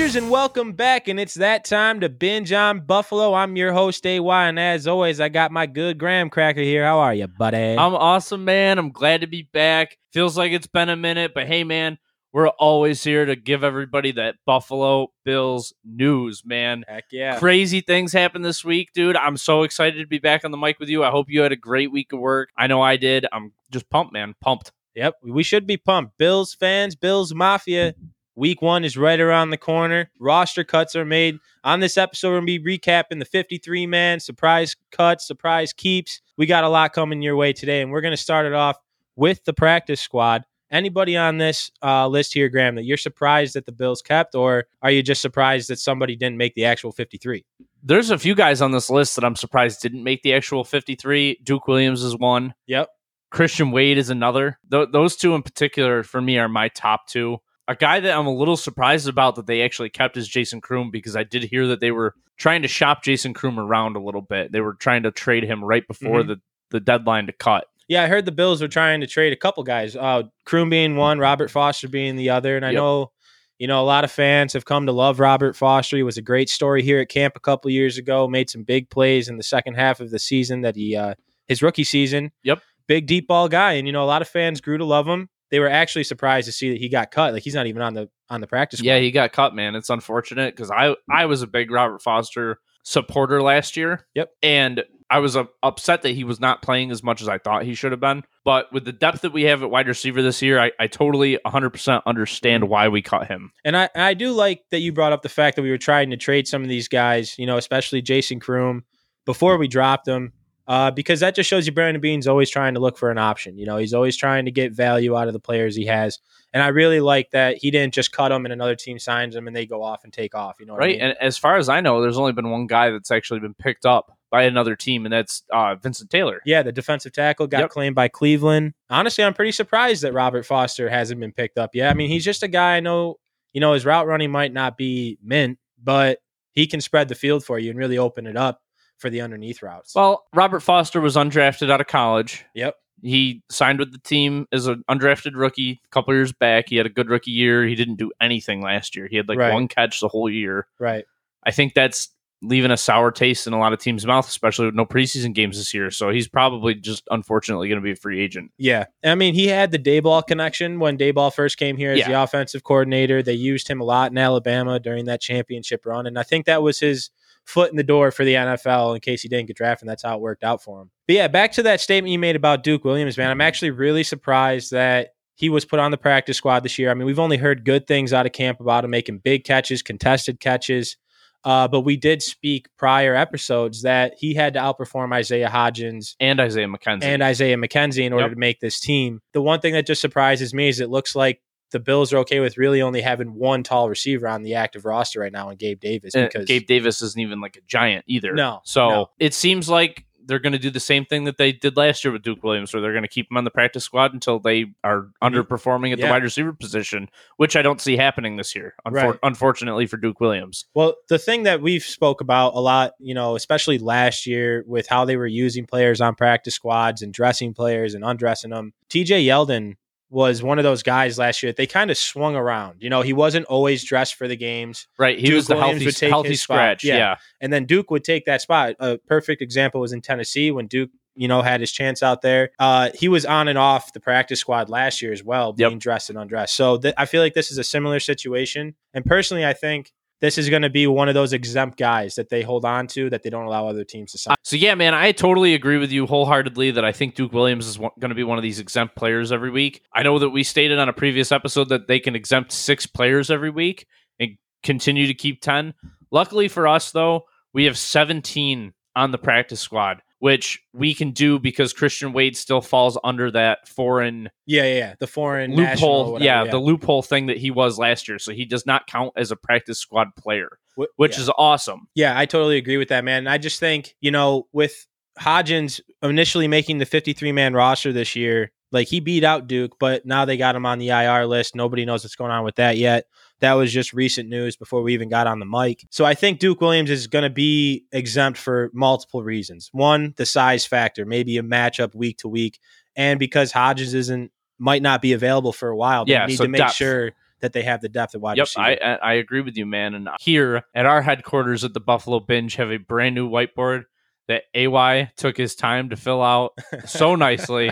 bingers, and welcome back. And it's that time to binge on Buffalo. I'm your host, AY, and as always, I got my good graham cracker here. How are you, buddy? I'm awesome, man. I'm glad to be back. Feels like it's been a minute, but hey, man, we're always here to give everybody that Buffalo Bills news, man. Heck yeah. Crazy things happened this week, dude. I'm so excited to be back on the mic with you. I hope you had a great week of work. I know I did. I'm just pumped, man. Pumped. Yep, we should be pumped. Bills fans, Bills Mafia. Week one is right around the corner. Roster cuts are made. On this episode, we're going to be recapping the 53 man surprise cuts, surprise keeps. We got a lot coming your way today, and we're going to start it off with the practice squad. Anybody on this uh, list here, Graham, that you're surprised that the Bills kept, or are you just surprised that somebody didn't make the actual 53? There's a few guys on this list that I'm surprised didn't make the actual 53. Duke Williams is one. Yep. Christian Wade is another. Th- those two in particular, for me, are my top two. A guy that I'm a little surprised about that they actually kept is Jason Croom because I did hear that they were trying to shop Jason Croom around a little bit. They were trying to trade him right before Mhm. the, the deadline to cut. Yeah, I heard the Bills were trying to trade a couple guys. Uh, Croom being one, Robert Foster being the other, and I Yep. know, you know, a lot of fans have come to love Robert Foster. He was a great story here at camp a couple years ago. Made some big plays in the second half of the season that he, uh, his rookie season. Yep. big deep ball guy, and you know, a lot of fans grew to love him. They were actually surprised to see that he got cut. Like he's not even on the on the practice. Yeah, squad. he got cut, man. It's unfortunate because I I was a big Robert Foster supporter last year. Yep. And I was uh, upset that he was not playing as much as I thought he should have been. But with the depth that we have at wide receiver this year, I, I totally 100% understand why we cut him. And I, I do like that you brought up the fact that we were trying to trade some of these guys, you know, especially Jason Croom, before we dropped them, uh, because that just shows you Brandon Beane's always trying to look for an option. You know, he's always trying to get value out of the players he has. And I really like that he didn't just cut them and another team signs them and they go off and take off. You know what I Right. mean? And as far as I know, there's only been one guy that's actually been picked up by another team, and that's uh, Vincent Taylor. yeah, the defensive tackle got Yep. claimed by Cleveland. Honestly, I'm pretty surprised that Robert Foster hasn't been picked up yet. I mean, he's just a guy I know, you know, his route running might not be mint, but he can spread the field for you and really open it up for the underneath routes. Well, Robert Foster was undrafted out of college. yep. He signed with the team as an undrafted rookie a couple years back. He had a good rookie year. He didn't do anything last year. He had like Right. one catch the whole year. Right. I think that's leaving a sour taste in a lot of teams' mouth, especially with no preseason games this year. So he's probably just unfortunately going to be a free agent. Yeah. I mean, he had the Daboll connection when Daboll first came here as Yeah. the offensive coordinator. They used him a lot in Alabama during that championship run. And I think that was his foot in the door for the NFL in case he didn't get drafted. And that's how it worked out for him. But yeah, back to that statement you made about Duke Williams, man. I'm actually really surprised that he was put on the practice squad this year. I mean, we've only heard good things out of camp about him making big catches, contested catches. Uh, but we did speak prior episodes that he had to outperform Isaiah Hodgins And Isaiah McKenzie. and Isaiah McKenzie in order Yep. to make this team. The one thing that just surprises me is it looks like the Bills are okay with really only having one tall receiver on the active roster right now, and Gabe Davis. And Because Gabe Davis isn't even like a giant either. No, So no. it seems like they're going to do the same thing that they did last year with Duke Williams, where they're going to keep him on the practice squad until they are underperforming at Yeah. the wide receiver position, which I don't see happening this year, unfor- Right. unfortunately for Duke Williams. well, the thing that we've spoke about a lot, you know, especially last year with how they were using players on practice squads and dressing players and undressing them. TJ Yeldon was one of those guys last year that they kind of swung around. You know, he wasn't always dressed for the games. Right. He Duke was the Williams healthy, healthy scratch. Yeah. yeah. and then Duke would take that spot. A perfect example was in Tennessee when Duke, you know, had his chance out there. Uh, he was on and off the practice squad last year as well, Yep. being dressed and undressed. So th- I feel like this is a similar situation. And personally, I think this is going to be one of those exempt guys that they hold on to that they don't allow other teams to sign. So yeah, man, I totally agree with you wholeheartedly that I think Duke Williams is going to be one of these exempt players every week. I know that we stated on a previous episode that they can exempt six players every week and continue to keep ten. Luckily for us, though, we have seventeen on the practice squad, which we can do because Christian Wade still falls under that foreign Yeah, yeah, yeah. The foreign loophole. whatever, yeah, the loophole thing that he was last year. So he does not count as a practice squad player, which yeah. is awesome. Yeah, I totally agree with that, man. I just think, you know, with Hodgins initially making the 53 man roster this year, like he beat out Duke, but now they got him on the IR list. Nobody knows what's going on with that yet. That was just recent news before we even got on the mic. So I think Duke Williams is going to be exempt for multiple reasons. One, the size factor, maybe a matchup week to week, and because Hodgins isn't might not be available for a while. They Yeah, need so to make depth. sure that they have the depth at wide Yep, receiver. I I I agree with you, man. And here at our headquarters at the Buffalo Binge have a brand new whiteboard that AY took his time to fill out so nicely.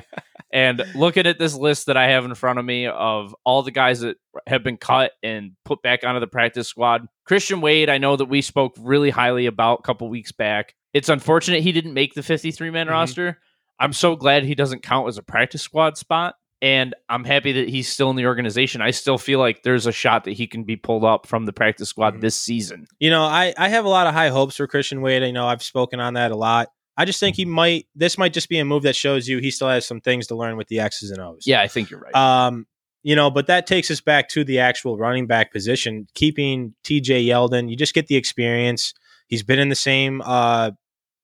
And looking at this list that I have in front of me of all the guys that have been cut and put back onto the practice squad, Christian Wade, I know that we spoke really highly about a couple weeks back. It's unfortunate he didn't make the 53 man Mhm. roster. I'm so glad he doesn't count as a practice squad spot. And I'm happy that he's still in the organization. I still feel like there's a shot that he can be pulled up from the practice squad Mhm. this season. You know, I, I have a lot of high hopes for Christian Wade. I know I've spoken on that a lot. I just think he might. This might just be a move that shows you he still has some things to learn with the X's and O's. Yeah, I think you're right. Um, you know, but that takes us back to the actual running back position. Keeping TJ Yeldon, you just get the experience. He's been in the same uh,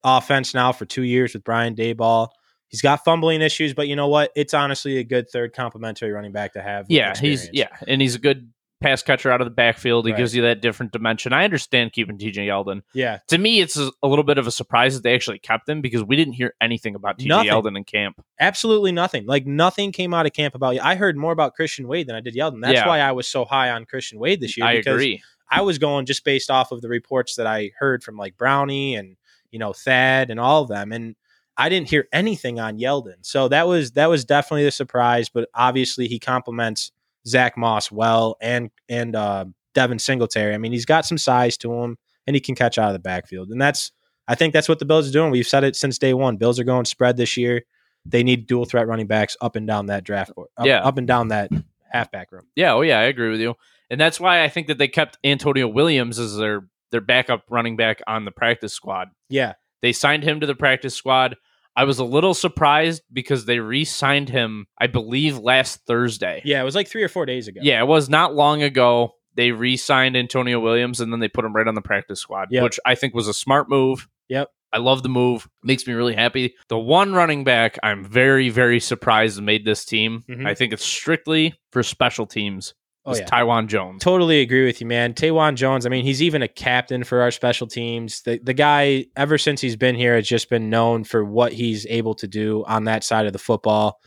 offense now for two years with Brian Daboll. He's got fumbling issues, but you know what? It's honestly a good third complementary running back to have. yeah, he's yeah, and he's a good pass catcher out of the backfield. He Right. gives you that different dimension. I understand keeping TJ Yeldon. yeah. To me, it's a, a little bit of a surprise that they actually kept him because we didn't hear anything about TJ. Yeldon in camp. absolutely nothing. Like nothing came out of camp about. You. I heard more about Christian Wade than I did Yeldon. That's Yeah. why I was so high on Christian Wade this year. I because agree. I was going just based off of the reports that I heard from like Brownie and you know Thad and all of them, and I didn't hear anything on Yeldon. So that was that was definitely a surprise. But obviously he complements Zach Moss well and and uh, Devin Singletary. I mean he's got some size to him and he can catch out of the backfield, and that's I think that's what the Bills are doing. We've said it since day one. Bills are going spread this year. They need dual threat running backs up and down that draft board, up, Yeah. up and down that halfback room. Yeah, oh yeah, I agree with you. And that's why I think that they kept Antonio Williams as their their backup running back on the practice squad. Yeah, They signed him to the practice squad. I was a little surprised because they re-signed him, I believe, last Thursday. yeah. It was like three or four days ago. Yeah, it was not long ago. They re-signed Antonio Williams and then they put him right on the practice squad, Yep. which I think was a smart move. Yep. I love the move. Makes me really happy. The one running back I'm very, very surprised made this team. Mhm. I think it's strictly for special teams. Oh yeah. Taiwan Jones. Totally agree with you, man. Taiwan Jones, I mean, he's even a captain for our special teams. The the guy, ever since he's been here, has just been known for what he's able to do on that side of the football.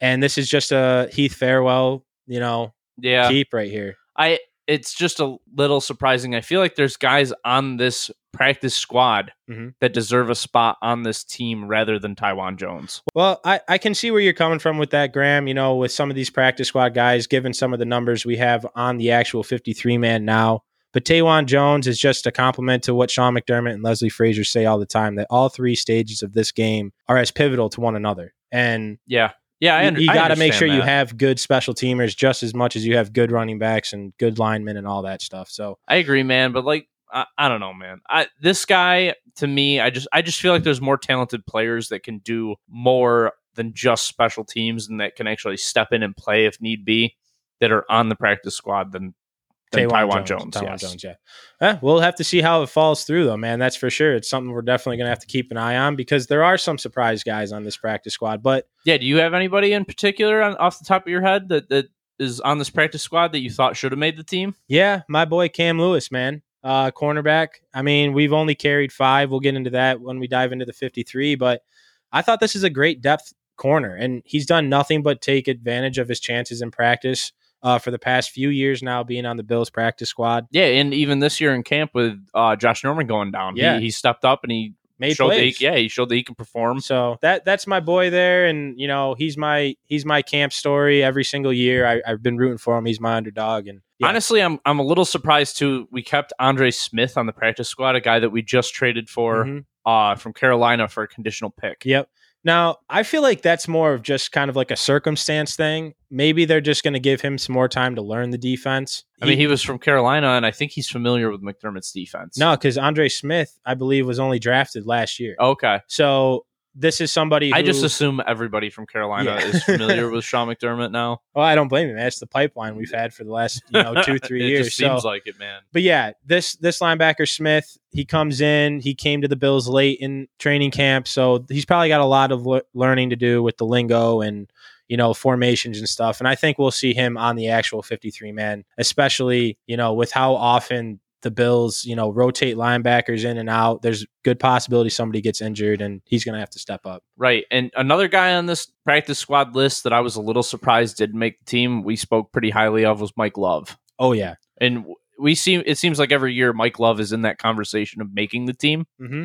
And this is just a Heath Farwell, you know, Yeah. keep right here. I it's just a little surprising. I feel like there's guys on this practice squad Mhm. that deserve a spot on this team rather than Taiwan Jones. Well, I, I can see where you're coming from with that, Graham. You know, with some of these practice squad guys, given some of the numbers we have on the actual 53 man now. But Taiwan Jones is just a compliment to what Sean McDermott and Leslie Frazier say all the time that all three stages of this game are as pivotal to one another. And Yeah. Yeah, I you, you got to make sure understand you have good special teamers just as much as you have good running backs and good linemen and all that stuff. So, I agree, man. But like, I, I don't know, man. I this guy to me, I just I just feel like there's more talented players that can do more than just special teams and that can actually step in and play if need be that are on the practice squad than Taiwan Jones. Taiwan yes. Jones, yeah. Eh, we'll have to see how it falls through, though, man. That's for sure. It's something we're definitely going to have to keep an eye on because there are some surprise guys on this practice squad. But Yeah. Do you have anybody in particular on, off the top of your head that that is on this practice squad that you thought should have made the team? yeah, my boy Cam Lewis, man, uh, cornerback. I mean, we've only carried five. We'll get into that when we dive into the 53. But I thought this is a great depth corner, and he's done nothing but take advantage of his chances in practice. Uh, for the past few years now, being on the Bills practice squad, Yeah, and even this year in camp with uh, Josh Norman going down, Yeah. he, he stepped up and he made showed plays. he, yeah he showed that he can perform. So that that's my boy there, and you know he's my he's my camp story every single year. I, I've been rooting for him. He's my underdog, and yeah, Honestly, I'm I'm a little surprised too. We kept Andre Smith on the practice squad, a guy that we just traded for Mhm. uh, from Carolina for a conditional pick. Yep. Now I feel like that's more of just kind of like a circumstance thing. Maybe they're just going to give him some more time to learn the defense. I mean, he was from Carolina, and I think he's familiar with McDermott's defense. no, because Andre Smith, I believe, was only drafted last year. okay. So this is somebody. Who, I just assume everybody from Carolina Yeah. is familiar with Sean McDermott now. well, I don't blame him. That's the pipeline we've had for the last you know two three it years. So seems like it, man. but yeah, this this linebacker Smith, he comes in. He came to the Bills late in training camp, so he's probably got a lot of le- learning to do with the lingo and you know formations and stuff. And I think we'll see him on the actual 53 man, especially you know with how often the Bills you know rotate linebackers in and out. There's good possibility somebody gets injured and he's going to have to step up. Right. And another guy on this practice squad list that I was a little surprised didn't make the team, we spoke pretty highly of, was Mike Love. Oh yeah. And we see it seems like every year Mike Love is in that conversation of making the team. hmm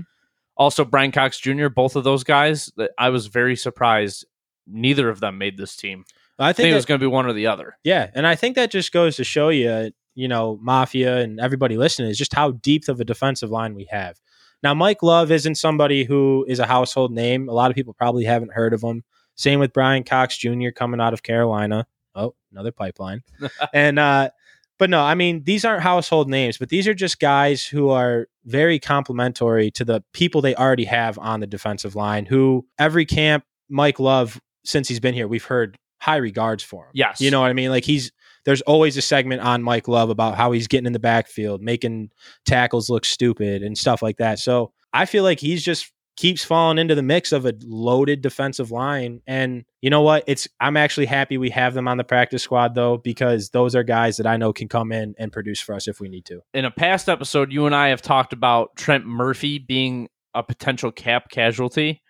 Also, Brian Cox Jr., both of those guys, that I was very surprised neither of them made this team. I I think think it was going to be one or the other. yeah, and I think that just goes to show you, you know, Mafia and everybody listening is just how deep of a defensive line we have. Now, Mike Love isn't somebody who is a household name. A lot of people probably haven't heard of him. Same with Brian Cox Jr. coming out of Carolina. Oh, another pipeline. and uh but no, I mean these aren't household names, but these are just guys who are very complimentary to the people they already have on the defensive line. Who every camp, Mike Love, since he's been here, we've heard high regards for him. Yes. you know what I mean. Like he's there's always a segment on Mike Love about how he's getting in the backfield, making tackles look stupid and stuff like that. So I feel like he's just keeps falling into the mix of a loaded defensive line. And you know what? It's I'm actually happy we have them on the practice squad though, because those are guys that I know can come in and produce for us if we need to. In a past episode, you and I have talked about Trent Murphy being a potential cap casualty.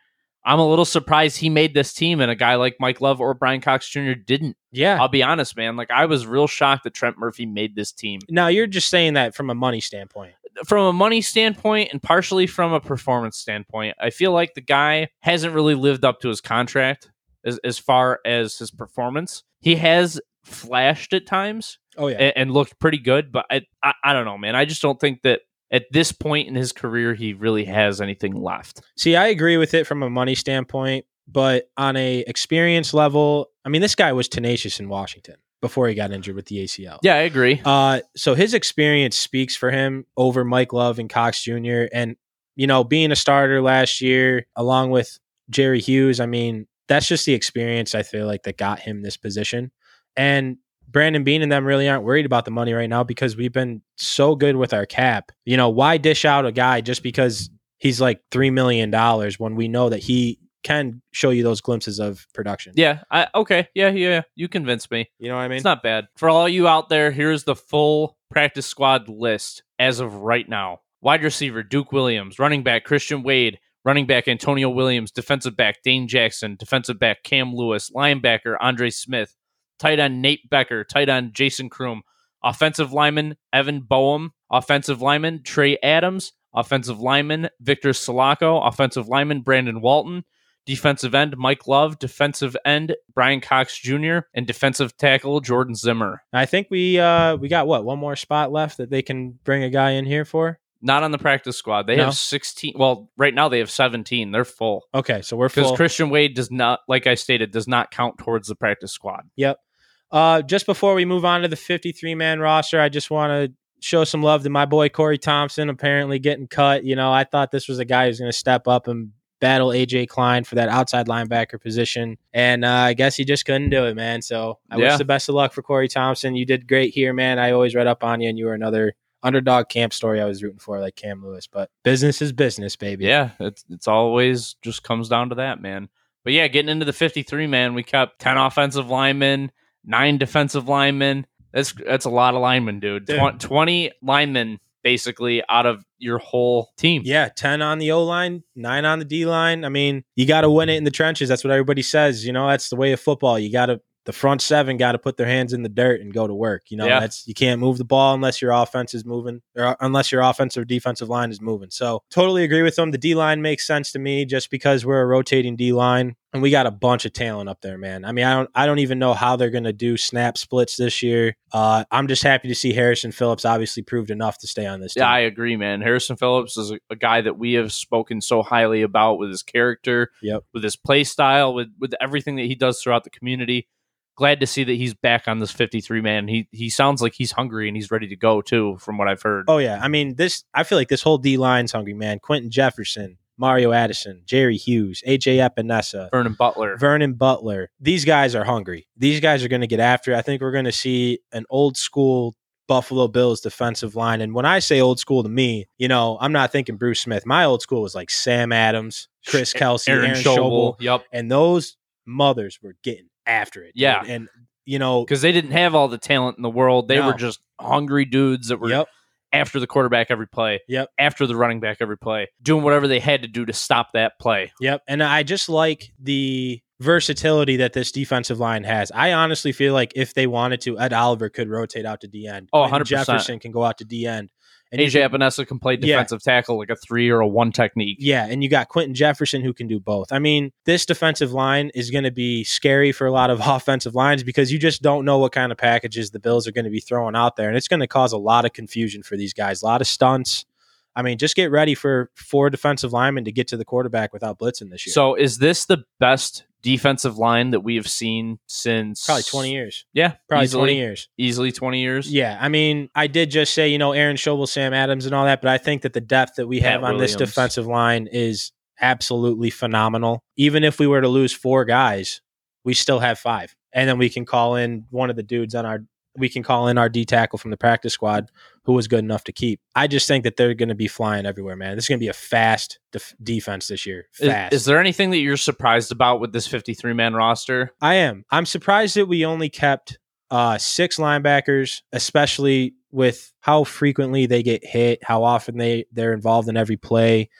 I'm a little surprised he made this team and a guy like Mike Love or Brian Cox Jr. didn't. Yeah. I'll be honest, man. Like I was real shocked that Trent Murphy made this team. Now you're just saying that from a money standpoint. From a money standpoint and partially from a performance standpoint, I feel like the guy hasn't really lived up to his contract as, as far as his performance. He has flashed at times Oh yeah. and, and looked pretty good, but I, I I don't know, man. I just don't think that at this point in his career he really has anything left. See, I agree with it from a money standpoint, but on a experience level, I mean, this guy was tenacious in Washington before he got injured with the ACL. Yeah, I agree. Uh, so his experience speaks for him over Mike Love and Cox Jr. And you know, being a starter last year along with Jerry Hughes, I mean, that's just the experience I feel like that got him this position. And Brandon Beane and them really aren't worried about the money right now because we've been so good with our cap. You know, why dish out a guy just because he's like three million dollars when we know that he can show you those glimpses of production? Yeah, I okay. Yeah, yeah. You convinced me. You know what I mean? It's not bad. For all you out there, here's the full practice squad list as of right now. Wide receiver Duke Williams, running back Christian Wade, running back Antonio Williams, defensive back Dane Jackson, defensive back Cam Lewis, linebacker Andre Smith, tight end Nate Becker, tight end Jason Croom, offensive lineman Evan Boehm, offensive lineman Trey Adams, offensive lineman Victor Salako, offensive lineman Brandon Walton, defensive end Mike Love, defensive end Brian Cox Jr., and defensive tackle Jordan Zimmer. I think we uh we got what one more spot left that they can bring a guy in here for. Not on the practice squad. They No? have 16. Well, right now they have 17. They're full. Okay, so we're Because. Christian Wade does not, like I stated, does not count towards the practice squad. Yep. Uh, just before we move on to the 53 man roster, I just want to show some love to my boy Corey Thompson. Apparently getting cut. You know, I thought this was a guy who's going to step up and battle AJ Klein for that outside linebacker position, and uh, I guess he just couldn't do it, man. So I Yeah. wish the best of luck for Corey Thompson. You did great here, man. I always read up on you, and you were another underdog camp story I was rooting for, like Cam Lewis. But business is business, baby. Yeah, it's it's always just comes down to that, man. But yeah, getting into the 53 man, we kept 10 offensive linemen, nine defensive linemen. That's that's a lot of linemen, dude. Dude. Tw- 20 linemen basically out of your whole team. Yeah, 10 on the O line, nine on the D line. I mean, you got to win it in the trenches. That's what everybody says. You know, that's the way of football. You got to, the front seven got to put their hands in the dirt and go to work. You know, Yeah. that's, you can't move the ball unless your offense is moving or unless your offensive or defensive line is moving. So totally agree with them. The D line makes sense to me just because we're a rotating D line and we got a bunch of talent up there, man. I mean, I don't, I don't even know how they're going to do snap splits this year. Uh, I'm just happy to see Harrison Phillips obviously proved enough to stay on this team. Yeah, I agree, man. Harrison Phillips is a, a guy that we have spoken so highly about with his character, Yep. with his play style, with with everything that he does throughout the community. Glad to see that he's back on this 53 man. He he sounds like he's hungry and he's ready to go too, from what I've heard. Oh yeah, I mean this. I feel like this whole D line's hungry, man. Quentin Jefferson, Mario Addison, Jerry Hughes, AJ Epenesa, Vernon Butler. Vernon Butler. These guys are hungry. These guys are going to get after. it. I think we're going to see an old school Buffalo Bills defensive line. And when I say old school to me, you know, I'm not thinking Bruce Smith. My old school was like Sam Adams, Chris Kelsay, Aaron, Aaron, Schobel. Schobel, Yep. and those mothers were getting after it. dude. Yeah. and you know, Because they didn't have all the talent in the world. They No. were just hungry dudes that were yep, after the quarterback every play, Yep. after the running back every play, doing whatever they had to do to stop that play. Yep. And I just like the versatility that this defensive line has. I honestly feel like if they wanted to, Ed Oliver could rotate out to D end. Oh, Quentin 100%. Jefferson can go out to D end. And AJ Epenesa can play Yeah. defensive tackle like a three or a one technique. Yeah, and you got Quentin Jefferson who can do both. I mean, this defensive line is going to be scary for a lot of offensive lines because you just don't know what kind of packages the Bills are going to be throwing out there, and it's going to cause a lot of confusion for these guys. A lot of stunts. I mean, just get ready for four defensive linemen to get to the quarterback without blitzing this year. So is this the best defensive line that we have seen since probably twenty years. Yeah, Probably easily, twenty years. easily twenty years. Yeah, I mean, I did just say you know Aaron Schobel, Sam Adams, and all that, but I think that the depth that we Pat have on this defensive line is absolutely phenomenal. Even if we were to lose four guys, we still have five, and then we can call in one of the dudes on our. We can call in our D tackle from the practice squad, who was good enough to keep. I just think that they're going to be flying everywhere, man. This is going to be a fast def- defense this year. Is, is there anything that you're surprised about with this 53 man roster? I am. I'm surprised that we only kept uh, six linebackers, especially with how frequently they get hit, how often they they're involved in every play.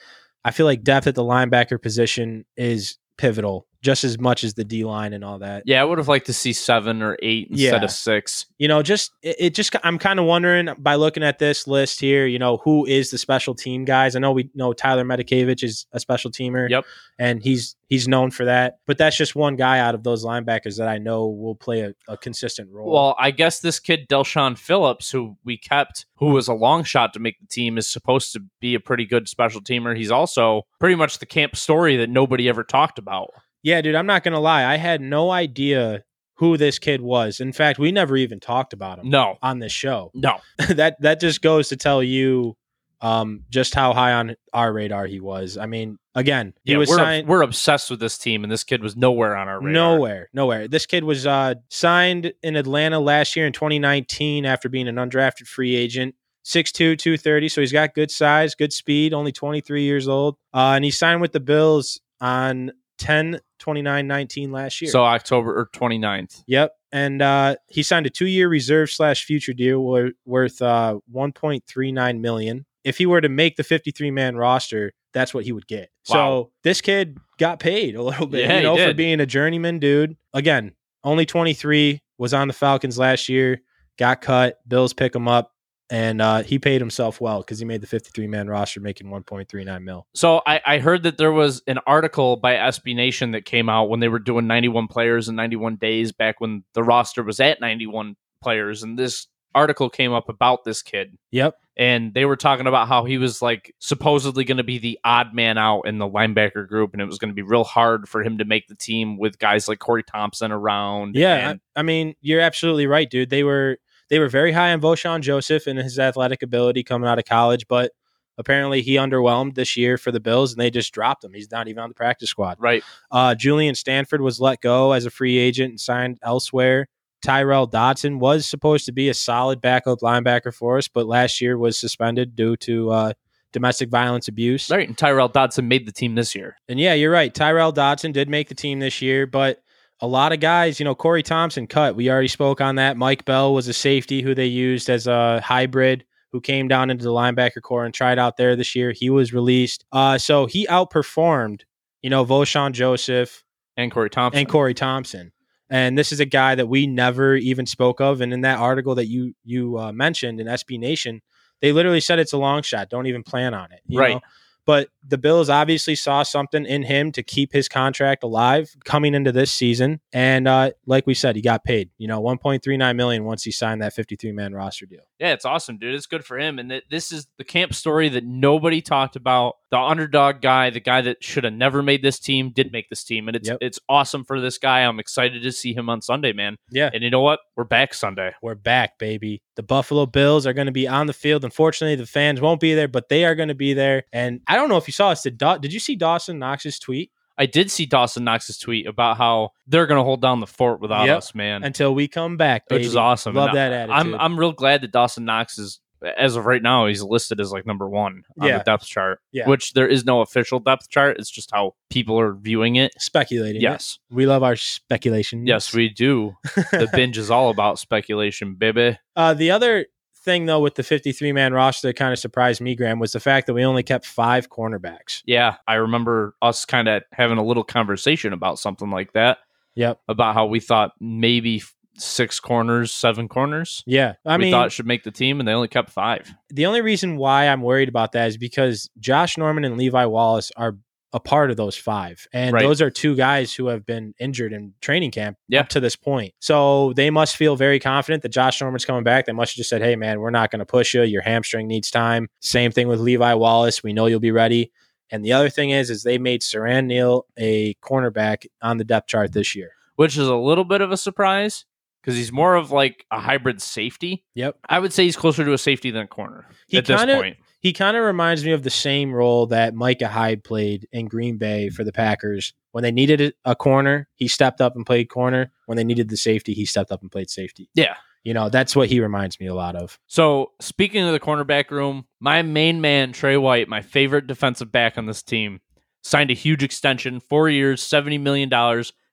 I feel like depth at the linebacker position is pivotal, just as much as the D line and all that. Yeah, I would have liked to see seven or eight instead Yeah. of six. You know, just it, it just I'm kind of wondering by looking at this list here, you know, who is the special team guys? I know we know Tyler Matakevich is a special teamer. Yep. And he's he's known for that. But that's just one guy out of those linebackers that I know will play a, a consistent role. Well, I guess this kid Del'Shawn Phillips, who we kept, who was a long shot to make the team, is supposed to be a pretty good special teamer. He's also pretty much the camp story that nobody ever talked about. Yeah, dude, I'm not gonna lie. I had no idea who this kid was. In fact, we never even talked about him No, on this show. no, that that just goes to tell you um, just how high on our radar he was. I mean, again, he yeah, was we're signed we're obsessed with this team, and this kid was nowhere on our radar. nowhere, nowhere. This kid was uh, signed in Atlanta last year in 2019 after being an undrafted free agent. 6'2", 230, so he's got good size, good speed, only 23 years old. Uh, and he signed with the Bills on 10 29 19 last year. So October or 29th. Yep. And uh, he signed a two-year reserve slash future deal wor- worth uh, 1.39 million. If he were to make the 53-man roster, that's what he would get. Wow. So this kid got paid a little bit, Yeah, you know, for being a journeyman dude. Again, only 23, was on the Falcons last year, got cut. Bills pick him up, and uh, he paid himself well because he made the 53-man roster, making 1.39 mil. So I, I heard that there was an article by SB Nation that came out when they were doing 91 players in 91 days back when the roster was at 91 players, and this article came up about this kid. Yep. and they were talking about how he was like supposedly going to be the odd man out in the linebacker group, and it was going to be real hard for him to make the team with guys like Corey Thompson around. Yeah, and- I, I mean, you're absolutely right, dude. They were they were very high on Vosean Joseph and his athletic ability coming out of college, but apparently he underwhelmed this year for the Bills, and they just dropped him. He's not even on the practice squad. right. Uh, Julian Stanford was let go as a free agent and signed elsewhere. Tyrel Dodson was supposed to be a solid backup linebacker for us, but last year was suspended due to uh, domestic violence abuse. Right, and Tyrel Dodson made the team this year. And yeah, you're right. Tyrel Dodson did make the team this year, but a lot of guys, you know, Corey Thompson cut. We already spoke on that. Mike Bell was a safety who they used as a hybrid who came down into the linebacker core and tried out there this year. He was released. Uh, so he outperformed, you know, Vosean Joseph And Corey Thompson. and Corey Thompson. And this is a guy that we never even spoke of. And in that article that you you uh, mentioned in SB Nation, they literally said it's a long shot. Don't even plan on it. you Right. know? But the Bills obviously saw something in him to keep his contract alive coming into this season. And uh, like we said, he got paid. You know, 1.39 million once he signed that 53 man roster deal. Yeah, it's awesome, dude. It's good for him. And th- this is the camp story that nobody talked about. The underdog guy, the guy that should have never made this team, did make this team. And it's Yep. it's awesome for this guy. I'm excited to see him on Sunday, man. Yeah. And you know what? We're back Sunday. We're back, baby. The Buffalo Bills are going to be on the field. Unfortunately, the fans won't be there, but they are going to be there. And I don't know if you saw this. Did, Daw- did you see Dawson Knox's tweet? I did see Dawson Knox's tweet about how they're going to hold down the fort without Yep. us, man, Until we come back, baby. which is awesome. Love And that I- attitude. I'm I'm real glad that Dawson Knox is as of right now he's listed as like number one on Yeah. the depth chart. Yeah. Which there is no official depth chart. It's just how people are viewing it. speculating. Yes. we love our speculation. Yes, we do. The binge is all about speculation, baby. Uh, the other thing though with the 53 man roster that kind of surprised me, Graham, was the fact that we only kept five cornerbacks. Yeah, I remember us kind of having a little conversation about something like that. Yep. About how we thought maybe six corners, seven corners. Yeah. I we mean, thought should make the team, and they only kept five. the only reason why I'm worried about that is because Josh Norman and Levi Wallace are a part of those five. And Right. those are two guys who have been injured in training camp Yeah. up to this point. So they must feel very confident that Josh Norman's coming back. They must have just said, hey, man, we're not going to push you. Your hamstring needs time. Same thing with Levi Wallace. We know you'll be ready. And the other thing is, is they made Siran Neal a cornerback on the depth chart this year. which is a little bit of a surprise because he's more of like a hybrid safety. Yep. I would say he's closer to a safety than a corner He at this kinda- point. He kind of reminds me of the same role that Micah Hyde played in Green Bay for the Packers. When they needed a- corner, he stepped up and played corner. When they needed the safety, he stepped up and played safety. Yeah. You know, that's what he reminds me a lot of. So speaking of the cornerback room, my main man Tre White, my favorite defensive back on this team, signed a huge extension, four years, seventy million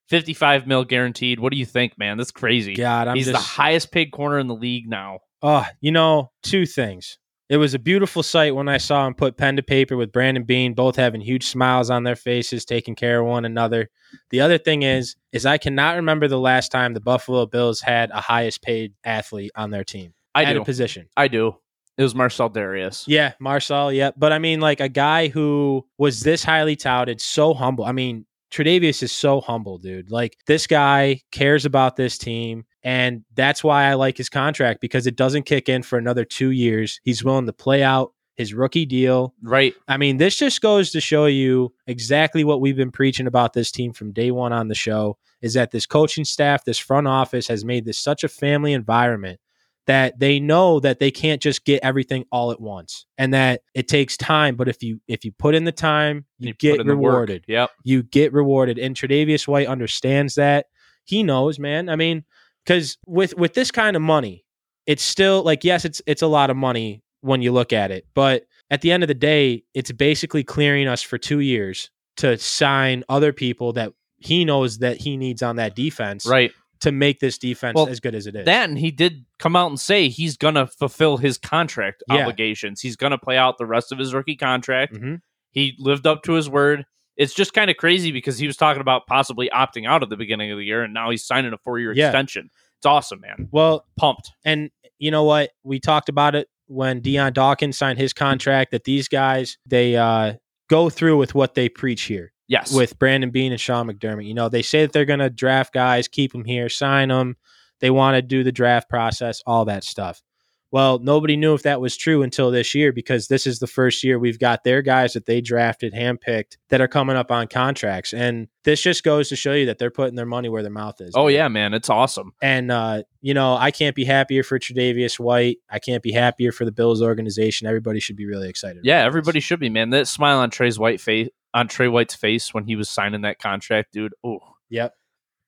dollars, fifty-five mil guaranteed. What do you think, man? That's crazy. God, I'm He's just the highest paid corner in the league now. Oh, you know, two things. It was a beautiful sight when I saw him put pen to paper with Brandon Beane, both having huge smiles on their faces, taking care of one another. The other thing is, is I cannot remember the last time the Buffalo Bills had a highest paid athlete on their team I at do. a position. I do. It was Marcell Dareus. Yeah, Marcell. Yeah, but I mean, like a guy who was this highly touted, so humble. I mean, Tre'Davious is so humble, dude. Like this guy cares about this team, and that's why I like his contract because it doesn't kick in for another two years. He's willing to play out his rookie deal. Right. I mean, this just goes to show you exactly what we've been preaching about this team from day one on the show is that this coaching staff, this front office has made this such a family environment that they know that they can't just get everything all at once and that it takes time but if you if you put in the time you, put get in the work. rewarded Yep. you get rewarded and Tre'Davious White understands that he knows man i mean cuz with with this kind of money it's still like yes it's it's a lot of money when you look at it but at the end of the day it's basically clearing us for 2 years to sign other people that he knows that he needs on that defense Right. To make this defense Well, as good as it is That and he did come out and say he's gonna fulfill his contract Yeah. obligations. He's gonna play out the rest of his rookie contract. Mhm. He lived up to his word. It's just kind of crazy because he was talking about possibly opting out at the beginning of the year, and now he's signing a four year Yeah. extension. It's awesome, man. well Pumped. And you know what? We talked about it when Dion Dawkins signed his contract that these guys they uh, go through with what they preach here Yes. with Brandon Beane and Sean McDermott. You know, they say that they're going to draft guys, keep them here, sign them. They want to do the draft process, all that stuff. Well, nobody knew if that was true until this year because this is the first year we've got their guys that they drafted, handpicked, that are coming up on contracts. And this just goes to show you that they're putting their money where their mouth is. oh dude. yeah, man. It's awesome. And uh, you know, I can't be happier for Tre'Davious White. I can't be happier for the Bills organization. Everybody should be really excited. Yeah, about this. everybody should be, man. That smile on Trey's white face on Tre White's face when he was signing that contract, dude. Oh, Yep.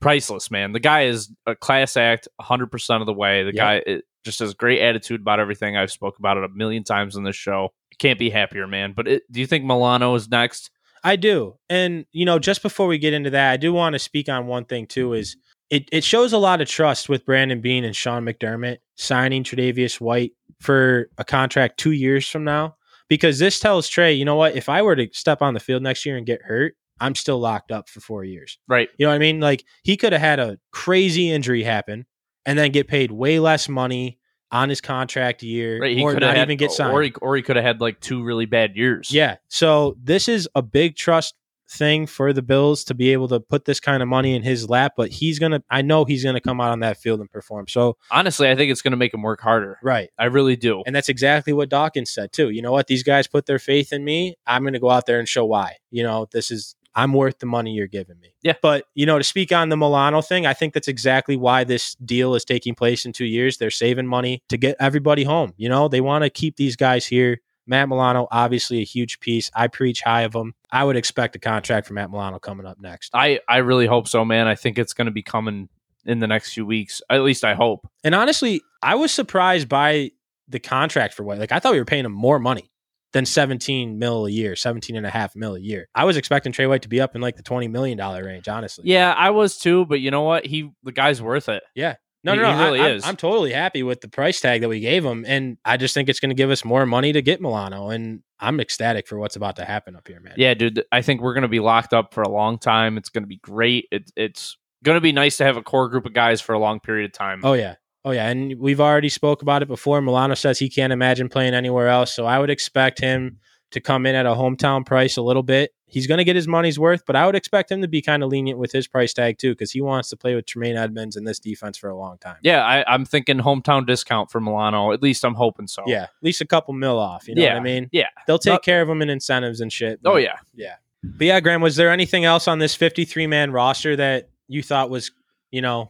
priceless, man. The guy is a class act 100% of the way. The Yep. guy it just has great attitude about everything. I've spoke about it a million times on this show. Can't be happier, man. But it, do you think Milano is next? I do. And you know, just before we get into that, I do want to speak on one thing too. Is it it shows a lot of trust with Brandon Beane and Sean McDermott signing Tre'Davious White for a contract two years from now. Because this tells Tre, you know what? If I were to step on the field next year and get hurt, I'm still locked up for four years. Right. You know what I mean? Like he could have had a crazy injury happen and then get paid way less money on his contract year, Right. He or not have even get signed. Or he, or he could have had like two really bad years. Yeah. So this is a big trust thing for the Bills to be able to put this kind of money in his lap, but he's going to, I know he's going to come out on that field and perform. So, Honestly, I think it's going to make him work harder. right. I really do. And that's exactly what Dawkins said too. You know what? These guys put their faith in me. I'm going to go out there and show why. You know, this is, I'm worth the money you're giving me. Yeah. But, you know, to speak on the Milano thing, I think that's exactly why this deal is taking place in two years. They're saving money to get everybody home. You know, they want to keep these guys here. Matt Milano, obviously a huge piece. I preach high of him. I would expect a contract for Matt Milano coming up next. I, I really hope so, man. I think it's going to be coming in the next few weeks. At least I hope. And honestly, I was surprised by the contract for White. Like, I thought we were paying him more money than 17 mil a year, 17 and a half mil a year. I was expecting Tre White to be up in like the $20 million range, honestly. Yeah, I was too, but you know what? He the guy's worth it. Yeah. No, He- no, no. he really I, is. I'm, I'm totally happy with the price tag that we gave him, and I just think it's going to give us more money to get Milano, and I'm ecstatic for what's about to happen up here, man. Yeah, dude. I think we're going to be locked up for a long time. It's going to be great. It, it's going to be nice to have a core group of guys for a long period of time. Oh yeah. Oh yeah. And we've already spoke about it before. Milano says he can't imagine playing anywhere else. So I would expect him to come in at a hometown price a little bit. He's going to get his money's worth, but I would expect him to be kind of lenient with his price tag too, because he wants to play with Tremaine Edmunds in this defense for a long time. Yeah, I, I'm thinking hometown discount for Milano. At least I'm hoping so. Yeah. At least a couple mil off. You know Yeah. what I mean? Yeah. They'll take Not- care of him in incentives and shit. Oh yeah. Yeah. But yeah, Graham, was there anything else on this 53 man roster that you thought was, you know,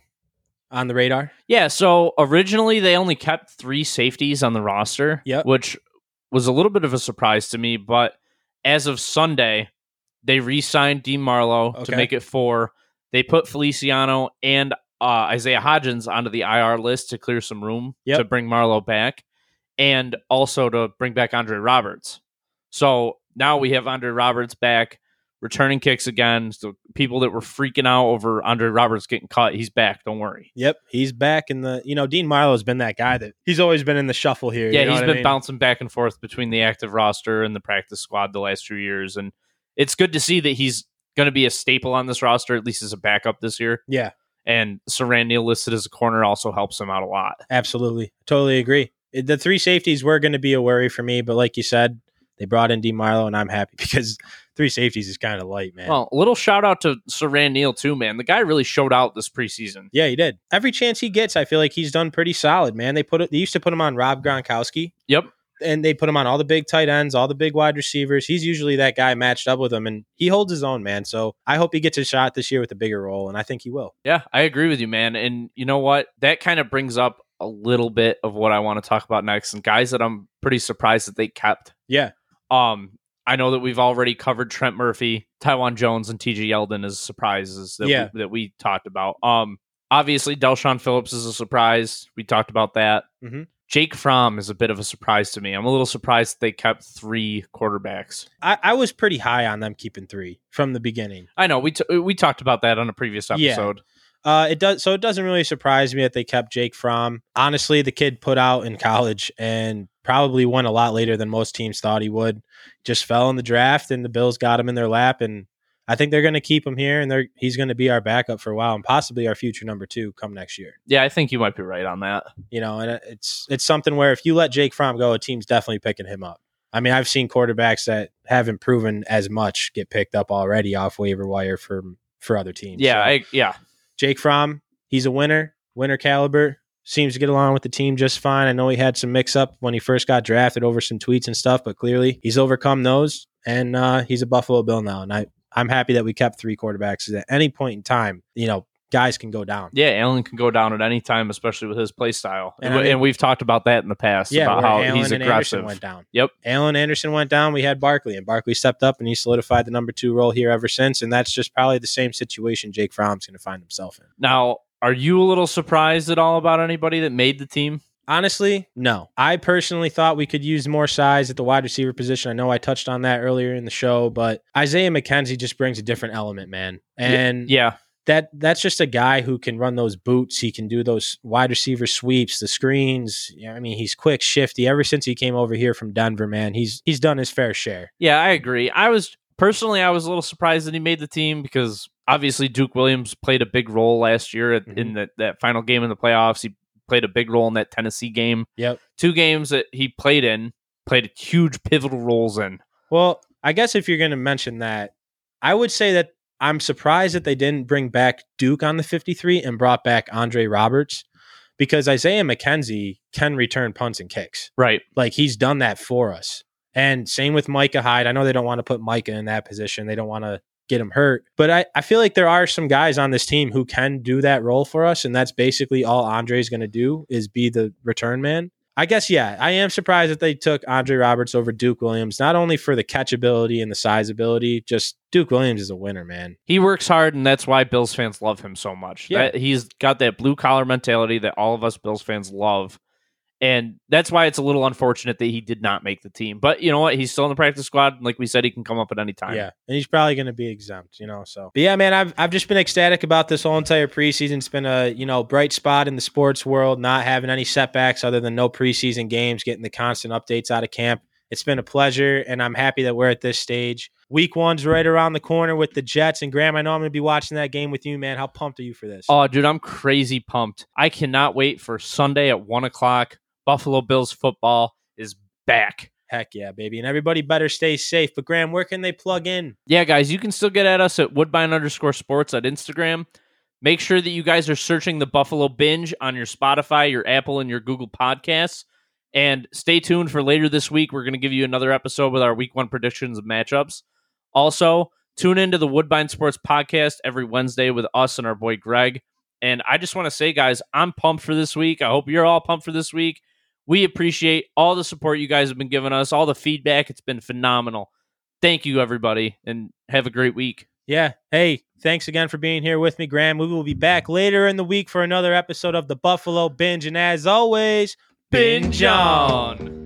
on the radar? Yeah, so originally they only kept three safeties on the roster, Yeah. which was a little bit of a surprise to me. But as of Sunday, they re-signed Dean Marlowe Okay. to make it four. They put Feliciano and uh, Isaiah Hodgins onto the IR list to clear some room Yep. to bring Marlowe back, and also to bring back Andre Roberts. So now we have Andre Roberts back, returning kicks again. So people that were freaking out over Andre Roberts getting cut, he's back. Don't worry. Yep, he's back in the. You know, Dean Marlowe's been that guy that he's always been in the shuffle here. Yeah, you know he's what I been mean? bouncing back and forth between the active roster and the practice squad the last few years, and it's good to see that he's going to be a staple on this roster, at least as a backup this year. Yeah, And Siran Neal listed as a corner also helps him out a lot. absolutely, totally agree. The three safeties were going to be a worry for me, but like you said, they brought in Dean Marlowe, and I'm happy because three safeties is kind of light, man. Well, a little shout out to Siran Neal too, man. The guy really showed out this preseason. yeah, he did. Every chance he gets, I feel like he's done pretty solid, man. They put it. They used to put him on Rob Gronkowski. Yep. and they put him on all the big tight ends, all the big wide receivers. He's usually that guy matched up with him, and he holds his own, man. So I hope he gets a shot this year with a bigger role, and I think he will. Yeah, I agree with you, man. And you know what? That kind of brings up a little bit of what I want to talk about next, and guys that I'm pretty surprised that they kept. Yeah, Um, I know that we've already covered Trent Murphy, Taiwan Jones, and TJ Yeldon as surprises that Yeah. we, that we talked about. Um, obviously Del'Shawn Phillips is a surprise. We talked about that. Mhm. Jake Fromm is a bit of a surprise to me. I'm a little surprised they kept three quarterbacks. I, I was pretty high on them keeping three from the beginning. I know we t- we talked about that on a previous episode. Yeah. Uh, it does so it doesn't really surprise me that they kept Jake Fromm. Honestly, the kid put out in college and probably won a lot later than most teams thought he would. Just fell in the draft, and the Bills got him in their lap, and I think they're going to keep him here, and they're he's going to be our backup for a while, and possibly our future number two come next year. Yeah, I think you might be right on that. You know, and it's it's something where if you let Jake Fromm go, a team's definitely picking him up. I mean, I've seen quarterbacks that haven't proven as much get picked up already off waiver wire for for other teams. Yeah, So, I, yeah. Jake Fromm, he's a winner, winner caliber. Seems to get along with the team just fine. I know he had some mix up when he first got drafted over some tweets and stuff, but clearly he's overcome those, and uh, he's a Buffalo Bill now. And I I'm happy that we kept three quarterbacks. At any point in time, you know, guys can go down. Yeah, Allen can go down at any time, especially with his play style. And And, I mean- we've talked about that in the past Yeah, about how Allen he's and aggressive. Anderson went down. Yep. Allen Anderson went down. We had Barkley, and Barkley stepped up, and he solidified the number two role here ever since. And that's just probably the same situation Jake Fromm's going to find himself in. Now, are you a little surprised at all about anybody that made the team? Honestly, no. I personally thought we could use more size at the wide receiver position. I know I touched on that earlier in the show, but Isaiah McKenzie just brings a different element, man. And Yeah, that that's just a guy who can run those boots. He can do those wide receiver sweeps, the screens. Yeah, I mean, he's quick, shifty. Ever since he came over here from Denver, man, he's he's done his fair share. yeah, I agree. I was personally, I was a little surprised that he made the team because obviously Duke Williams played a big role last year at, in mm-hmm. that that final game in the playoffs. He played a big role in that Tennessee game. Yep. Two games that he played in, played huge pivotal roles in. Well, I guess if you're going to mention that, I would say that I'm surprised that they didn't bring back Duke on the 53 and brought back Andre Roberts because Isaiah McKenzie can return punts and kicks. Right. Like he's done that for us. And same with Micah Hyde. I know they don't want to put Micah in that position. They don't want to get him hurt. But I, I feel like there are some guys on this team who can do that role for us. And that's basically all Andre's going to do is be the return man. I guess, yeah, I am surprised that they took Andre Roberts over Duke Williams, not only for the catchability and the size ability, just Duke Williams is a winner, man. He works hard, and that's why Bills fans love him so much. Yeah. That, he's got that blue collar mentality that all of us Bills fans love. And that's why it's a little unfortunate that he did not make the team. But you know what? He's still in the practice squad. And like we said, he can come up at any time. Yeah, and he's probably going to be exempt, you know. So, but yeah, man, I've I've just been ecstatic about this whole entire preseason. It's been a you know bright spot in the sports world, not having any setbacks other than no preseason games, getting the constant updates out of camp. It's been a pleasure, and I'm happy that we're at this stage. Week one's right around the corner with the Jets. And Graham, I know I'm going to be watching that game with you, man. How pumped are you for this? Oh, dude, I'm crazy pumped. I cannot wait for Sunday at one o'clock. Buffalo Bills football is back. Heck yeah, baby. And everybody better stay safe. But Graham, where can they plug in? Yeah, guys, you can still get at us at Woodbine underscore sports at Instagram. Make sure that you guys are searching the Buffalo Binge on your Spotify, your Apple, and your Google Podcasts. And stay tuned for later this week. We're going to give you another episode with our week one predictions of matchups. Also, tune into the Woodbine Sports Podcast every Wednesday with us and our boy Greg. And I just want to say, guys, I'm pumped for this week. I hope you're all pumped for this week. We appreciate all the support you guys have been giving us, all the feedback. It's been phenomenal. Thank you, everybody, and have a great week. Yeah. Hey, thanks again for being here with me, Graham. We will be back later in the week for another episode of the Buffalo Binge. And as always, binge on.